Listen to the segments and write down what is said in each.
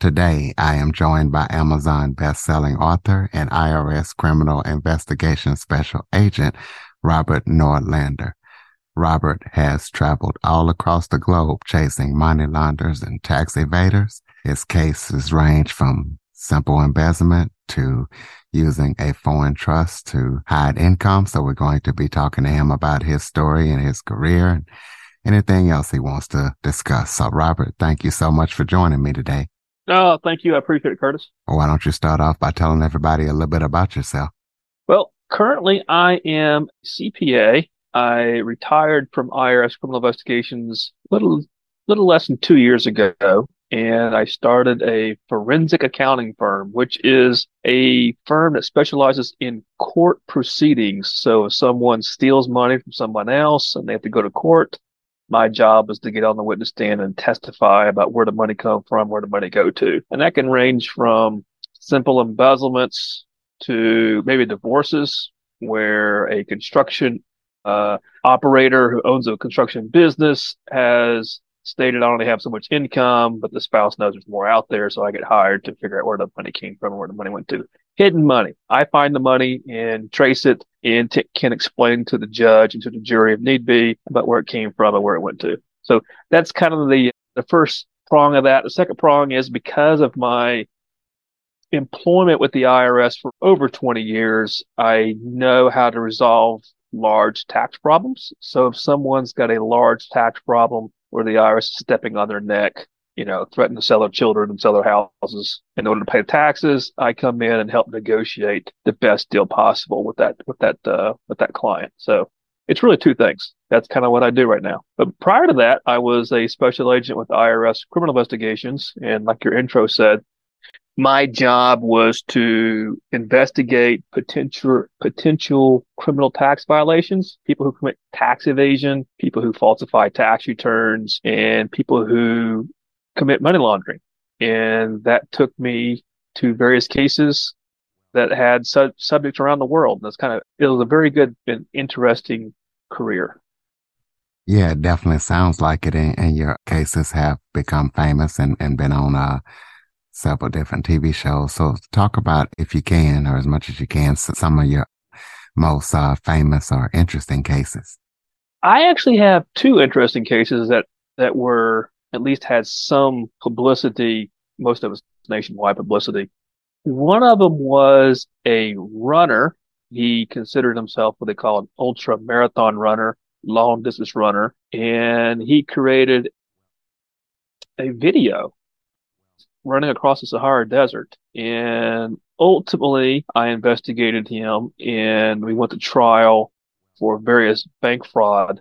Today, I am joined by Amazon best-selling author and IRS criminal investigation special agent, Robert Nordlander. Robert has traveled all across the globe chasing money launderers and tax evaders. His cases range from simple embezzlement to using a foreign trust to hide income. So we're going to be talking to him about his story and his career and anything else he wants to discuss. So Robert, thank you so much for joining me today. Oh, thank you. I appreciate it, Curtis. Why don't you start off by telling everybody a little bit about yourself? Well, currently I am CPA. I retired from IRS criminal investigations little little less than two years ago, and I started a forensic accounting firm, which is a firm that specializes in court proceedings. So if someone steals money from someone else and they have to go to court, my job is to get on the witness stand and testify about where the money come from, where the money go to. And that can range from simple embezzlements to maybe divorces where a construction uh, operator who owns a construction business has stated I only have so much income, but the spouse knows there's more out there. So I get hired to figure out where the money came from where the money went to. Hidden money. I find the money and trace it and t- can explain to the judge and to the jury if need be about where it came from and where it went to. So that's kind of the, the first prong of that. The second prong is because of my employment with the IRS for over 20 years, I know how to resolve large tax problems. So if someone's got a large tax problem where the IRS is stepping on their neck, you know, threaten to sell their children and sell their houses in order to pay the taxes, I come in and help negotiate the best deal possible with that with that uh, with that client. So it's really two things. That's kind of what I do right now. But prior to that, I was a special agent with IRS criminal investigations, and like your intro said, my job was to investigate potential potential criminal tax violations, people who commit tax evasion, people who falsify tax returns, and people who commit money laundering. And that took me to various cases that had su- subjects around the world. And it's kind of it was a very good and interesting career. Yeah, it definitely sounds like it. And, and your cases have become famous and, and been on uh, several different TV shows. So talk about, if you can, or as much as you can, some of your most uh, famous or interesting cases. I actually have two interesting cases that, that were at least had some publicity. Most of us nationwide publicity. One of them was a runner. He considered himself what they call an ultra marathon runner, long distance runner, and he created a video running across the Sahara Desert. And ultimately, I investigated him and we went to trial for various bank fraud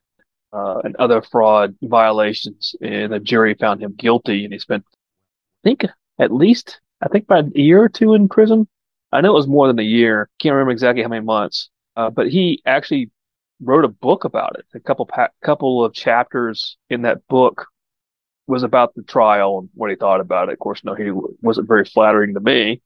uh, and other fraud violations. And the jury found him guilty and he spent, I think, at least, I think about a year or two in prison. I know it was more than a year. Can't remember exactly how many months. Uh, but he actually wrote a book about it. A couple pa- couple of chapters in that book was about the trial and what he thought about it. Of course, no, he wasn't very flattering to me,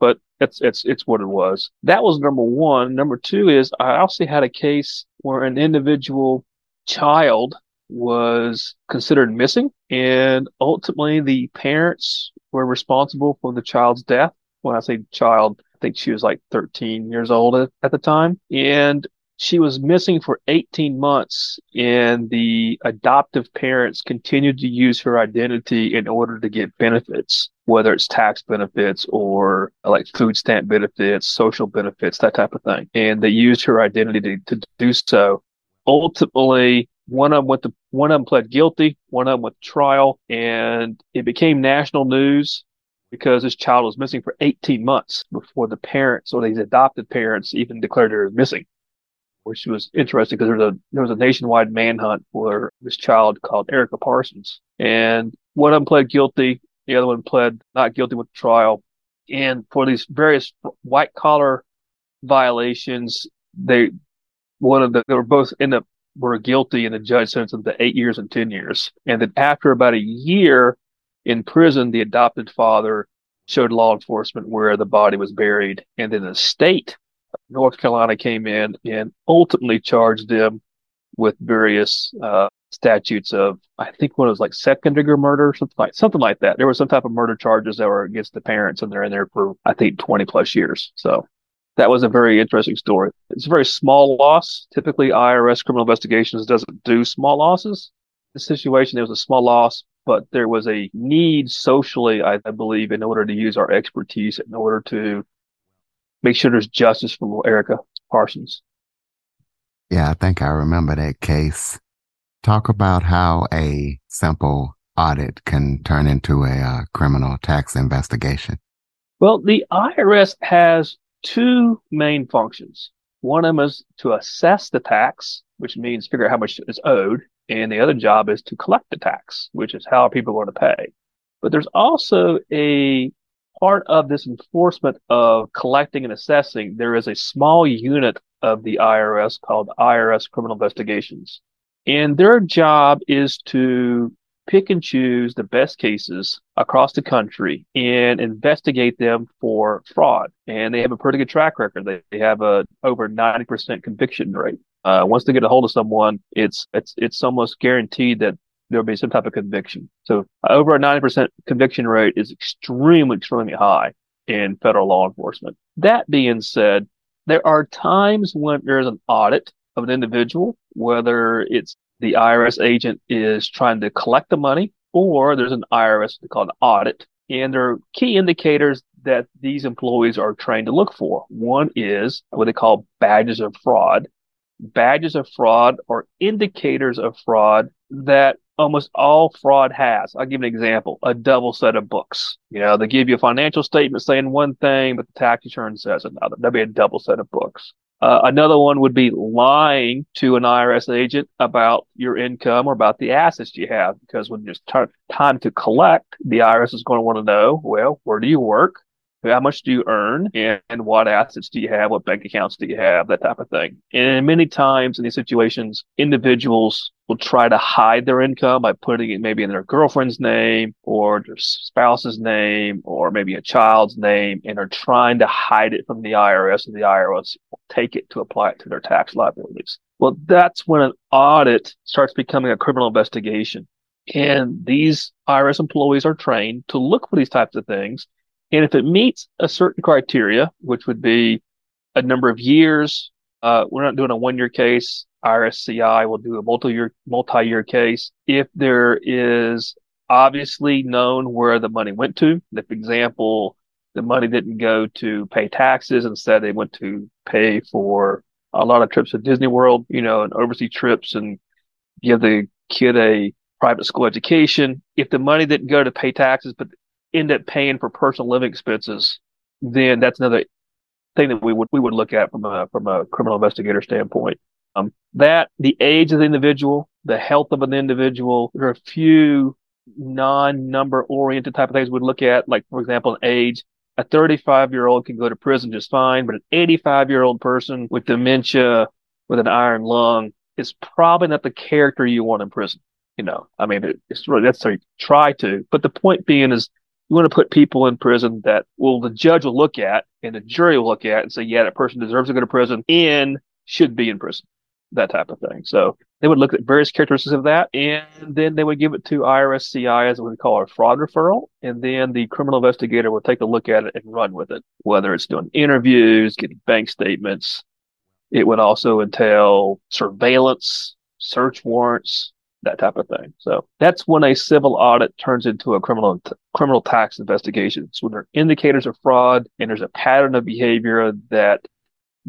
but it's it's it's what it was. That was number one. Number two is I also had a case where an individual child was considered missing, and ultimately the parents were responsible for the child's death. When I say child, I think she was like 13 years old at, the time, and she was missing for 18 months and the adoptive parents continued to use her identity in order to get benefits whether it's tax benefits or like food stamp benefits social benefits that type of thing. And they used her identity to, to do so ultimately one of them went to one of them pled guilty one of them went to trial and it became national news because this child was missing for 18 months before the parents or these adopted parents even declared her missing. Which was interesting because there was a there was a nationwide manhunt for this child called Erica Parsons, and one of them pled guilty, the other one pled not guilty with trial, And for these various white collar violations, they one of the they were both in the were guilty and the judge sentenced them to eight years and ten years. And then after about a year in prison, the adopted father showed law enforcement where the body was buried, and then the state North Carolina came in and ultimately charged them with various uh, statutes of I think one was like second degree murder, something like something like that. There was some type of murder charges that were against the parents, and they're in there for I think twenty plus years. So that was a very interesting story. It's a very small loss. Typically, IRS criminal investigations doesn't do small losses. The situation there was a small loss, but there was a need socially, I, I believe, in order to use our expertise in order to make sure there's justice for Erica Parsons. Yeah, I think I remember that case. Talk about how a simple audit can turn into a uh, criminal tax investigation. Well, the IRS has two main functions. One of them is to assess the tax, which means figure out how much is owed. And the other job is to collect the tax, which is how people are going to pay. But there's also a part of this enforcement of collecting and assessing. There is a small unit of the IRS called IRS Criminal Investigations. And their job is to pick and choose the best cases across the country and investigate them for fraud. And they have a pretty good track record. They, they have a over 90% conviction rate. Uh, once they get a hold of someone, it's it's it's almost guaranteed that there'll be some type of conviction. So over a 90% conviction rate is extremely, extremely high in federal law enforcement. That being said, there are times when there's an audit of an individual, whether it's the IRS agent is trying to collect the money or there's an IRS called audit. And there are key indicators that these employees are trained to look for. One is what they call badges of fraud. Badges of fraud are indicators of fraud that almost all fraud has. I'll give an example, a double set of books. You know, they give you a financial statement saying one thing, but the tax return says another. That'd be a double set of books. Uh, another one would be lying to an IRS agent about your income or about the assets you have, because when it's t- time to collect, the IRS is going to want to know, well, where do you work? How much do you earn and, and what assets do you have? What bank accounts do you have? That type of thing. And many times in these situations, individuals will try to hide their income by putting it maybe in their girlfriend's name or their spouse's name or maybe a child's name and are trying to hide it from the IRS and the IRS will take it to apply it to their tax liabilities. Well, that's when an audit starts becoming a criminal investigation. And these IRS employees are trained to look for these types of things and if it meets a certain criteria, which would be a number of years, uh, we're not doing a one year case. IRSCI will do a multi year multi year case. If there is obviously known where the money went to, if, example, the money didn't go to pay taxes, instead they went to pay for a lot of trips to Disney World, you know, and overseas trips and give the kid a private school education. If the money didn't go to pay taxes, but end up paying for personal living expenses, then that's another thing that we would we would look at from a from a criminal investigator standpoint. Um, that the age of the individual, the health of an individual, there are a few non-number oriented type of things we'd look at, like for example, age. A 35 year old can go to prison just fine, but an 85 year old person with dementia, with an iron lung, is probably not the character you want in prison. You know, I mean, it's really necessary to try to, but the point being is you want to put people in prison that well the judge will look at and the jury will look at and say yeah that person deserves to go to prison and should be in prison that type of thing so they would look at various characteristics of that and then they would give it to irsci as what we call a fraud referral and then the criminal investigator will take a look at it and run with it whether it's doing interviews getting bank statements it would also entail surveillance search warrants that type of thing. So that's when a civil audit turns into a criminal criminal tax investigation. So when there are indicators of fraud and there's a pattern of behavior that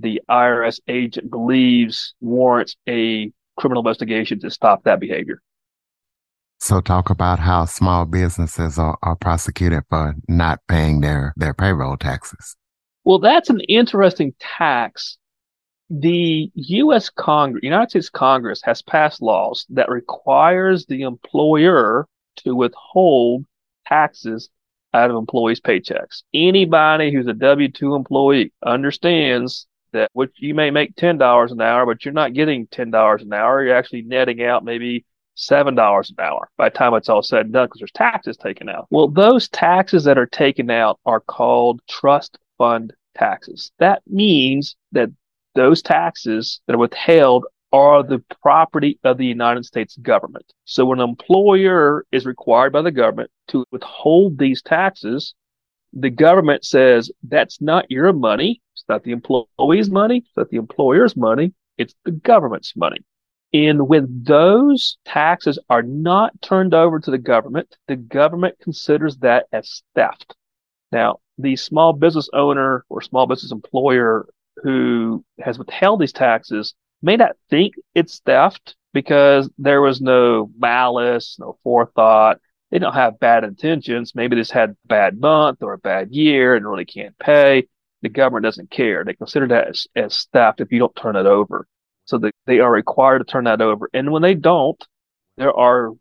the IRS agent believes warrants a criminal investigation to stop that behavior. So talk about how small businesses are, are prosecuted for not paying their, their payroll taxes. Well, that's an interesting tax the U.S. Congress, United States Congress has passed laws that requires the employer to withhold taxes out of employees' paychecks. Anybody who's a W 2 employee understands that which you may make $10 an hour, but you're not getting $10 an hour. You're actually netting out maybe $7 an hour by the time it's all said and done because there's taxes taken out. Well, those taxes that are taken out are called trust fund taxes. That means that those taxes that are withheld are the property of the United States government. So an employer is required by the government to withhold these taxes, the government says that's not your money. It's not the employee's money. It's not the employer's money. It's the government's money. And when those taxes are not turned over to the government, the government considers that as theft. Now, the small business owner or small business employer who has withheld these taxes may not think it's theft because there was no malice, no forethought. They don't have bad intentions. Maybe just had a bad month or a bad year and really can't pay. The government doesn't care. They consider that as, as theft if you don't turn it over. So they, they are required to turn that over. And when they don't, there are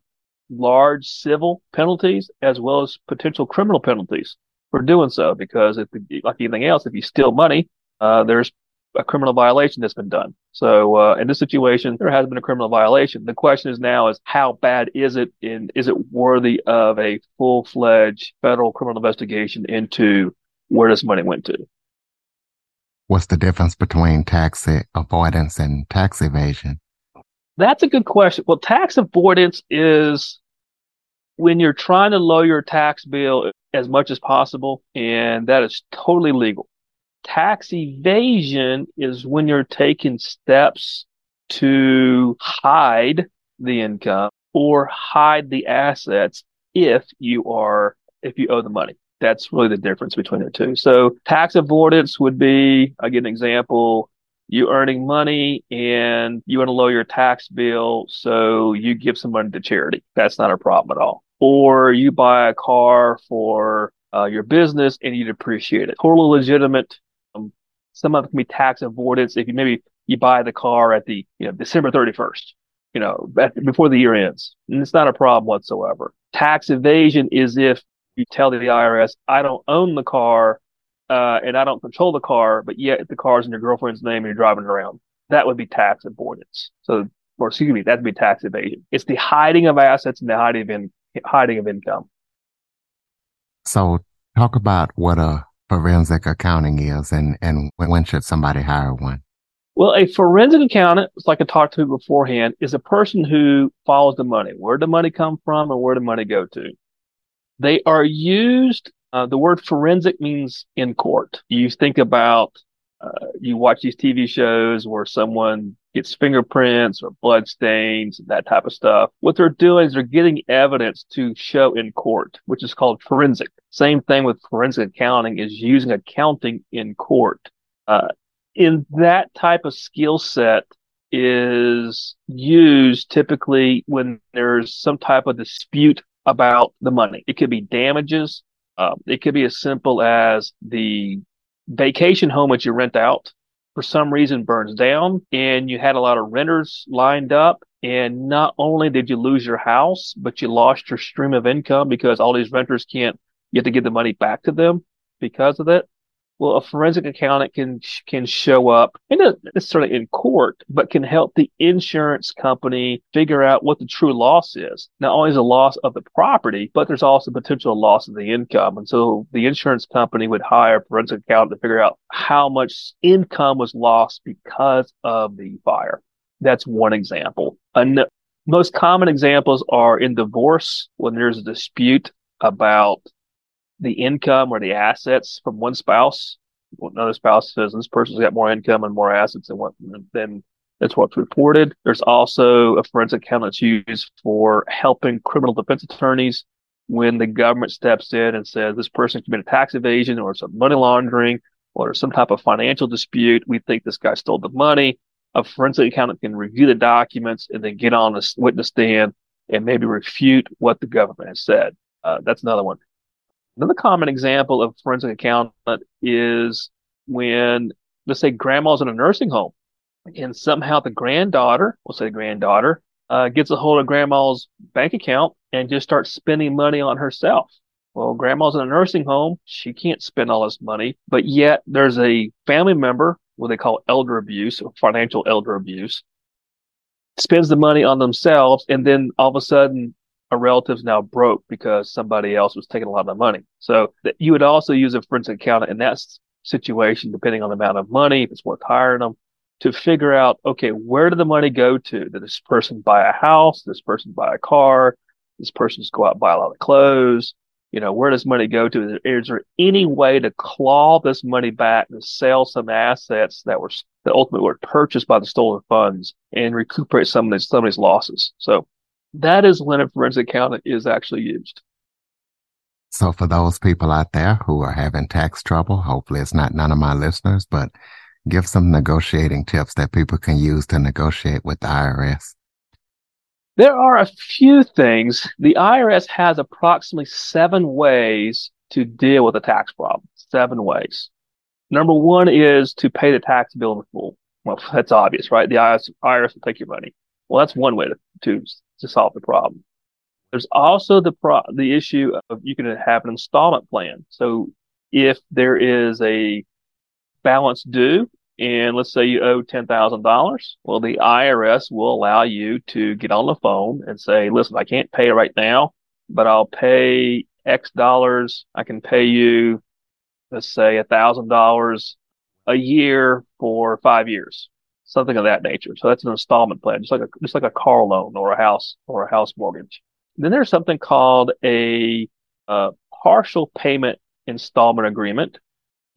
large civil penalties as well as potential criminal penalties for doing so. Because if, like anything else, if you steal money, uh, there's a criminal violation that's been done. So uh, in this situation, there has been a criminal violation. The question is now is how bad is it and is it worthy of a full fledged federal criminal investigation into where this money went to? What's the difference between tax avoidance and tax evasion? That's a good question. Well, tax avoidance is when you're trying to lower your tax bill as much as possible, and that is totally legal. Tax evasion is when you're taking steps to hide the income or hide the assets if you are if you owe the money. That's really the difference between the two. So tax avoidance would be, I an example, you earning money and you want to lower your tax bill, so you give some money to charity. That's not a problem at all. Or you buy a car for uh, your business and you depreciate it. Totally legitimate some of it can be tax avoidance if you maybe you buy the car at the you know December 31st, you know, at, before the year ends. And it's not a problem whatsoever. Tax evasion is if you tell the IRS, I don't own the car uh, and I don't control the car, but yet the car's in your girlfriend's name and you're driving it around. That would be tax avoidance. So, or excuse me, that'd be tax evasion. It's the hiding of assets and the hiding of, in, hiding of income. So, talk about what a forensic accounting is and, and when should somebody hire one? Well, a forensic accountant, like I talked to beforehand, is a person who follows the money. Where the money come from and where the money go to? They are used, uh, the word forensic means in court. You think about, uh, you watch these TV shows where someone gets fingerprints or blood stains and that type of stuff. What they're doing is they're getting evidence to show in court, which is called forensic. Same thing with forensic accounting is using accounting in court. Uh, in that type of skill set is used typically when there's some type of dispute about the money. It could be damages. Uh, it could be as simple as the vacation home that you rent out for some reason burns down and you had a lot of renters lined up and not only did you lose your house but you lost your stream of income because all these renters can't you have to give the money back to them because of it well, a forensic accountant can can show up, and not necessarily in court, but can help the insurance company figure out what the true loss is. Not only is the loss of the property, but there's also potential loss of the income. And so the insurance company would hire a forensic accountant to figure out how much income was lost because of the fire. That's one example. And most common examples are in divorce when there's a dispute about the income or the assets from one spouse. Another spouse says this person's got more income and more assets than what than that's what's reported. There's also a forensic accountant that's used for helping criminal defense attorneys when the government steps in and says this person committed tax evasion or some money laundering or some type of financial dispute. We think this guy stole the money. A forensic accountant can review the documents and then get on the witness stand and maybe refute what the government has said. Uh, that's another one. Another common example of forensic accountant is when, let's say, grandma's in a nursing home and somehow the granddaughter, we'll say granddaughter, uh, gets a hold of grandma's bank account and just starts spending money on herself. Well, grandma's in a nursing home. She can't spend all this money, but yet there's a family member, what they call elder abuse or financial elder abuse, spends the money on themselves, and then all of a sudden a relative's now broke because somebody else was taking a lot of money. So you would also use a forensic accountant in that situation, depending on the amount of money, if it's worth hiring them, to figure out, okay, where did the money go to? Did this person buy a house? Did this person buy a car? Did this person just go out and buy a lot of clothes? You know, where does money go to? Is there, is there any way to claw this money back and sell some assets that were that ultimately were purchased by the stolen funds and recuperate some of these some of these losses? So that is when a forensic accountant is actually used. So for those people out there who are having tax trouble, hopefully it's not none of my listeners, but give some negotiating tips that people can use to negotiate with the IRS. There are a few things. The IRS has approximately seven ways to deal with a tax problem. Seven ways. Number one is to pay the tax bill in full. Well, that's obvious, right? The IRS, IRS will take your money. Well, that's one way to, to, to solve the problem. There's also the pro- the issue of you can have an installment plan. So if there is a balance due and let's say you owe $10,000. Well, the IRS will allow you to get on the phone and say, listen, I can't pay right now, but I'll pay X dollars. I can pay you, let's say a thousand dollars a year for five years, something of that nature. So that's an installment plan, just like a, just like a car loan or a house or a house mortgage. Then there's something called a, a partial payment installment agreement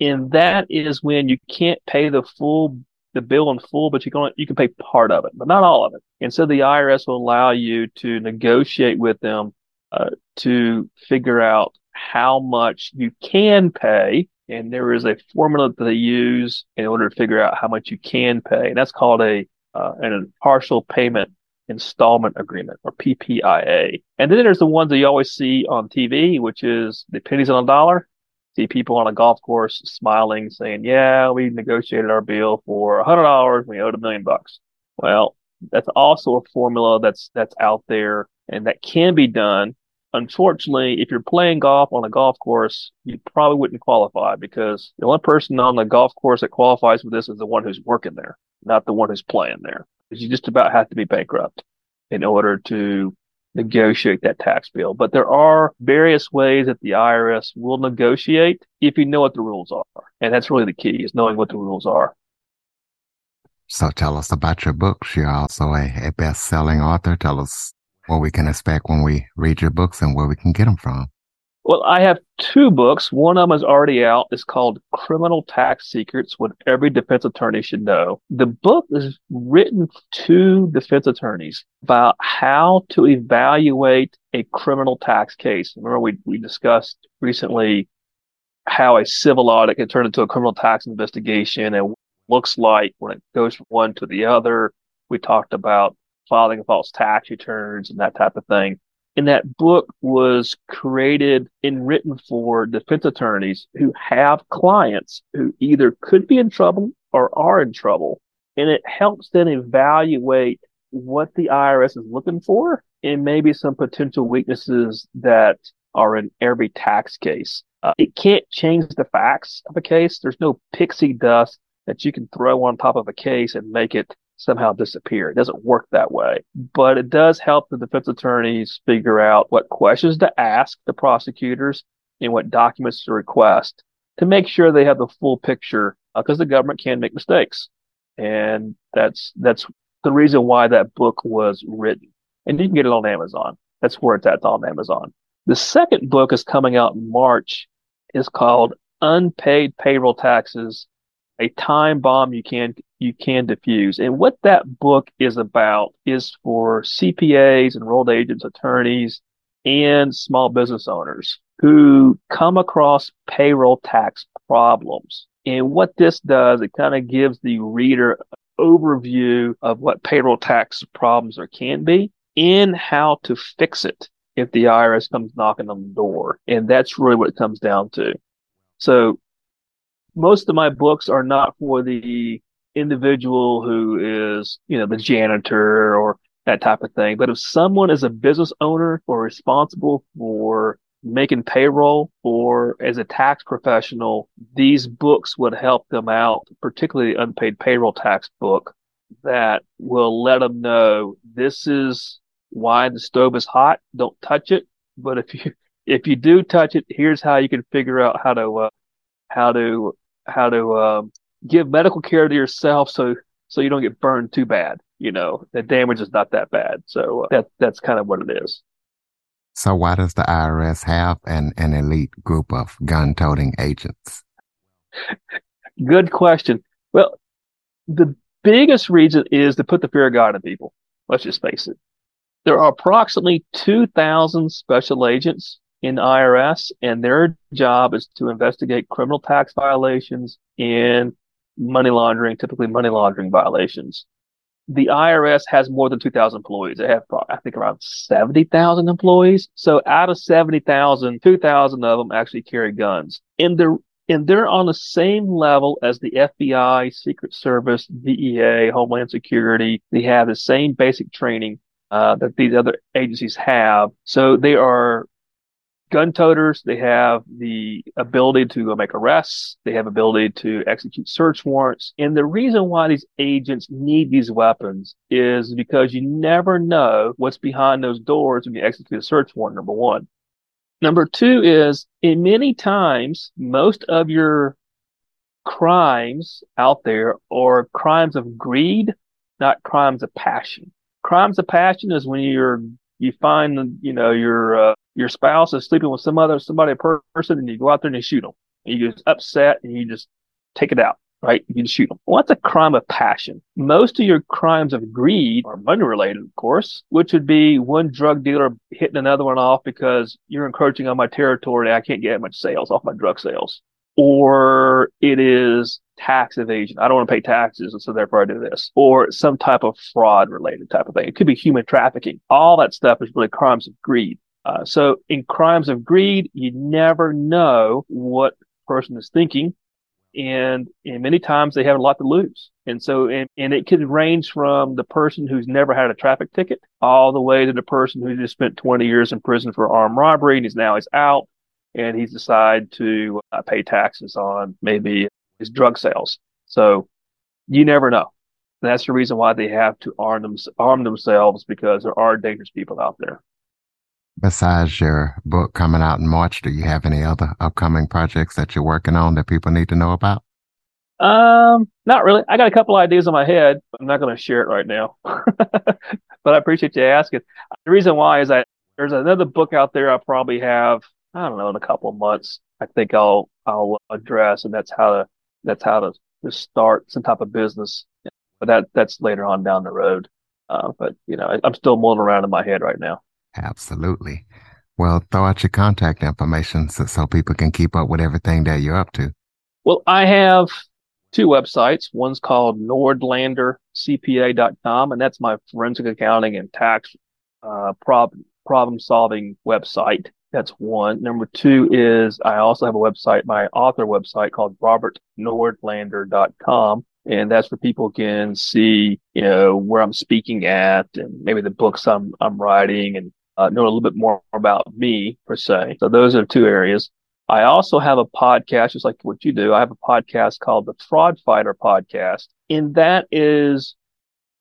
and that is when you can't pay the full the bill in full, but you can you can pay part of it, but not all of it. And so the IRS will allow you to negotiate with them uh, to figure out how much you can pay. And there is a formula that they use in order to figure out how much you can pay, and that's called a uh, an partial payment installment agreement or PPIA. And then there's the ones that you always see on TV, which is the pennies on a dollar see people on a golf course smiling, saying, "Yeah, we negotiated our bill for a hundred dollars. We owed a million bucks." Well, that's also a formula that's that's out there and that can be done. Unfortunately, if you're playing golf on a golf course, you probably wouldn't qualify because the only person on the golf course that qualifies for this is the one who's working there, not the one who's playing there. You just about have to be bankrupt in order to negotiate that tax bill. But there are various ways that the IRS will negotiate if you know what the rules are. And that's really the key is knowing what the rules are. So tell us about your books. You're also a, a best selling author. Tell us what we can expect when we read your books and where we can get them from. Well, I have two books. One of them is already out. It's called Criminal Tax Secrets What Every Defense Attorney Should Know. The book is written to defense attorneys about how to evaluate a criminal tax case. Remember, we, we discussed recently how a civil audit can turn into a criminal tax investigation and looks like when it goes from one to the other. We talked about filing false tax returns and that type of thing. And that book was created and written for defense attorneys who have clients who either could be in trouble or are in trouble. And it helps them evaluate what the IRS is looking for and maybe some potential weaknesses that are in every tax case. Uh, it can't change the facts of a case. There's no pixie dust that you can throw on top of a case and make it somehow disappear. It doesn't work that way, but it does help the defense attorneys figure out what questions to ask the prosecutors and what documents to request to make sure they have the full picture because uh, the government can make mistakes. And that's, that's the reason why that book was written. And you can get it on Amazon. That's where it's at it's on Amazon. The second book is coming out in March. It's called Unpaid Payroll Taxes a time bomb you can you can defuse. And what that book is about is for CPAs, enrolled agents, attorneys, and small business owners who come across payroll tax problems. And what this does, it kind of gives the reader an overview of what payroll tax problems there can be and how to fix it if the IRS comes knocking on the door. And that's really what it comes down to. So most of my books are not for the individual who is, you know, the janitor or that type of thing. But if someone is a business owner or responsible for making payroll or as a tax professional, these books would help them out, particularly the unpaid payroll tax book that will let them know this is why the stove is hot. Don't touch it. But if you if you do touch it, here's how you can figure out how to uh, how to how to um, give medical care to yourself so so you don't get burned too bad. You know, the damage is not that bad. So uh, that that's kind of what it is. So why does the IRS have an, an elite group of gun-toting agents? Good question. Well, the biggest reason is to put the fear of God in people. Let's just face it. There are approximately 2,000 special agents in IRS, and their job is to investigate criminal tax violations and money laundering, typically money laundering violations. The IRS has more than 2,000 employees. They have, I think, around 70,000 employees. So out of 70,000, 2,000 of them actually carry guns. And they're, and they're on the same level as the FBI, Secret Service, DEA, Homeland Security. They have the same basic training uh, that these other agencies have. So they are gun toters. They have the ability to go make arrests. They have ability to execute search warrants. And the reason why these agents need these weapons is because you never know what's behind those doors when you execute a search warrant, number one. Number two is in many times, most of your crimes out there are crimes of greed, not crimes of passion. Crimes of passion is when you're you find you know your uh, your spouse is sleeping with some other somebody person, and you go out there and you shoot them. And you get upset and you just take it out, right? You shoot them. Well, that's a crime of passion. Most of your crimes of greed are money related, of course, which would be one drug dealer hitting another one off because you're encroaching on my territory. I can't get much sales off my drug sales. Or it is tax evasion. I don't want to pay taxes, and so therefore I do this. Or some type of fraud related type of thing. It could be human trafficking. All that stuff is really crimes of greed. Uh, so in crimes of greed, you never know what person is thinking. And, and many times they have a lot to lose. And so, and, and it could range from the person who's never had a traffic ticket all the way to the person who just spent 20 years in prison for armed robbery and he's now he's out and he's decided to uh, pay taxes on maybe his drug sales. So you never know. That's the reason why they have to arm them, arm themselves because there are dangerous people out there. Besides your book coming out in March, do you have any other upcoming projects that you're working on that people need to know about? Um, not really. I got a couple ideas in my head, but I'm not going to share it right now. but I appreciate you asking. The reason why is that there's another book out there I probably have, I don't know, in a couple of months. I think I'll I'll address, and that's how to that's how to, to start some type of business. But that that's later on down the road. Uh, but you know, I, I'm still mulling around in my head right now. Absolutely. Well, throw out your contact information so, so people can keep up with everything that you're up to. Well, I have two websites. One's called nordlandercpa.com, and that's my forensic accounting and tax uh, problem problem solving website. That's one. Number two is I also have a website, my author website called robertnordlander.com. And that's where people can see, you know, where I'm speaking at and maybe the books I'm, I'm writing and uh, know a little bit more about me per se. So those are two areas. I also have a podcast, just like what you do. I have a podcast called the Fraud Fighter Podcast, and that is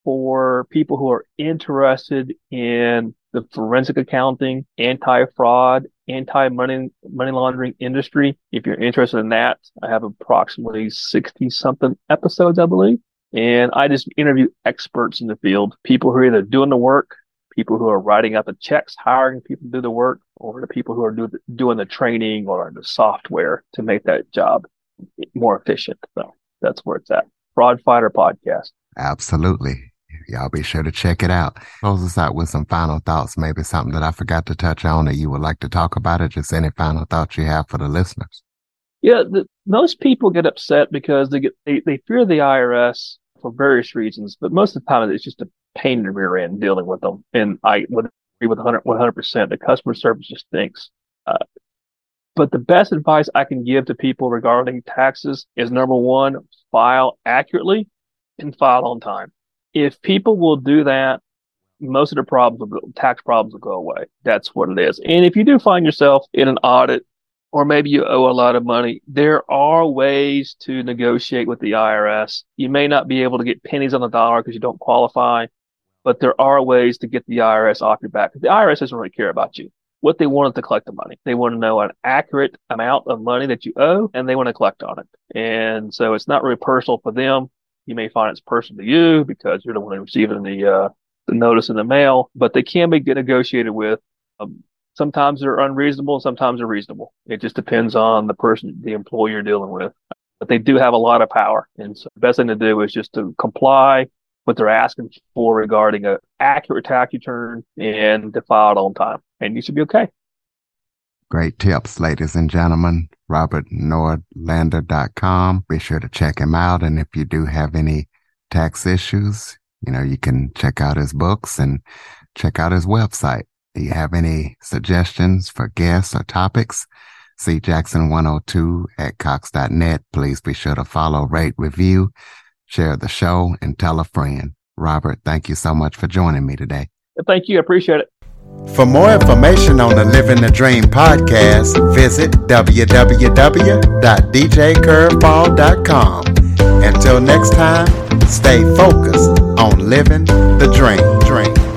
for people who are interested in the forensic accounting, anti-fraud, anti-money money laundering industry. If you're interested in that, I have approximately 60 something episodes, I believe. And I just interview experts in the field, people who are either doing the work people who are writing out the checks, hiring people to do the work, or the people who are do, doing the training or the software to make that job more efficient. So that's where it's at. Fraud Fighter Podcast. Absolutely. Y'all be sure to check it out. Close us out with some final thoughts, maybe something that I forgot to touch on that you would like to talk about it. Just any final thoughts you have for the listeners. Yeah, the, most people get upset because they get they, they fear the IRS for various reasons, but most of the time it's just a pain in the rear end dealing with them. And I would agree with 100 percent. The customer service just stinks. Uh, but the best advice I can give to people regarding taxes is number one, file accurately and file on time. If people will do that, most of the problems, tax problems will go away. That's what it is. And if you do find yourself in an audit or maybe you owe a lot of money, there are ways to negotiate with the IRS. You may not be able to get pennies on the dollar because you don't qualify, but there are ways to get the IRS off your back. The IRS doesn't really care about you. What they want is to collect the money. They want to know an accurate amount of money that you owe and they want to collect on it. And so it's not really personal for them. You may find it's personal to you because you're the one receiving the, uh, the notice in the mail, but they can be negotiated with. Um, sometimes they're unreasonable, sometimes they're reasonable. It just depends on the person, the employer you're dealing with. But they do have a lot of power. And so the best thing to do is just to comply what they're asking for regarding an accurate tax return and to file it on time. And you should be okay. Great tips, ladies and gentlemen. Robert RobertNordlander.com. Be sure to check him out. And if you do have any tax issues, you know, you can check out his books and check out his website. Do you have any suggestions for guests or topics? See Jackson102 at Cox.net. Please be sure to follow, rate, review, share the show, and tell a friend. Robert, thank you so much for joining me today. Thank you. I appreciate it. For more information on the Living the Dream podcast, visit www.djcurveball.com. Until next time, stay focused on living the dream. dream.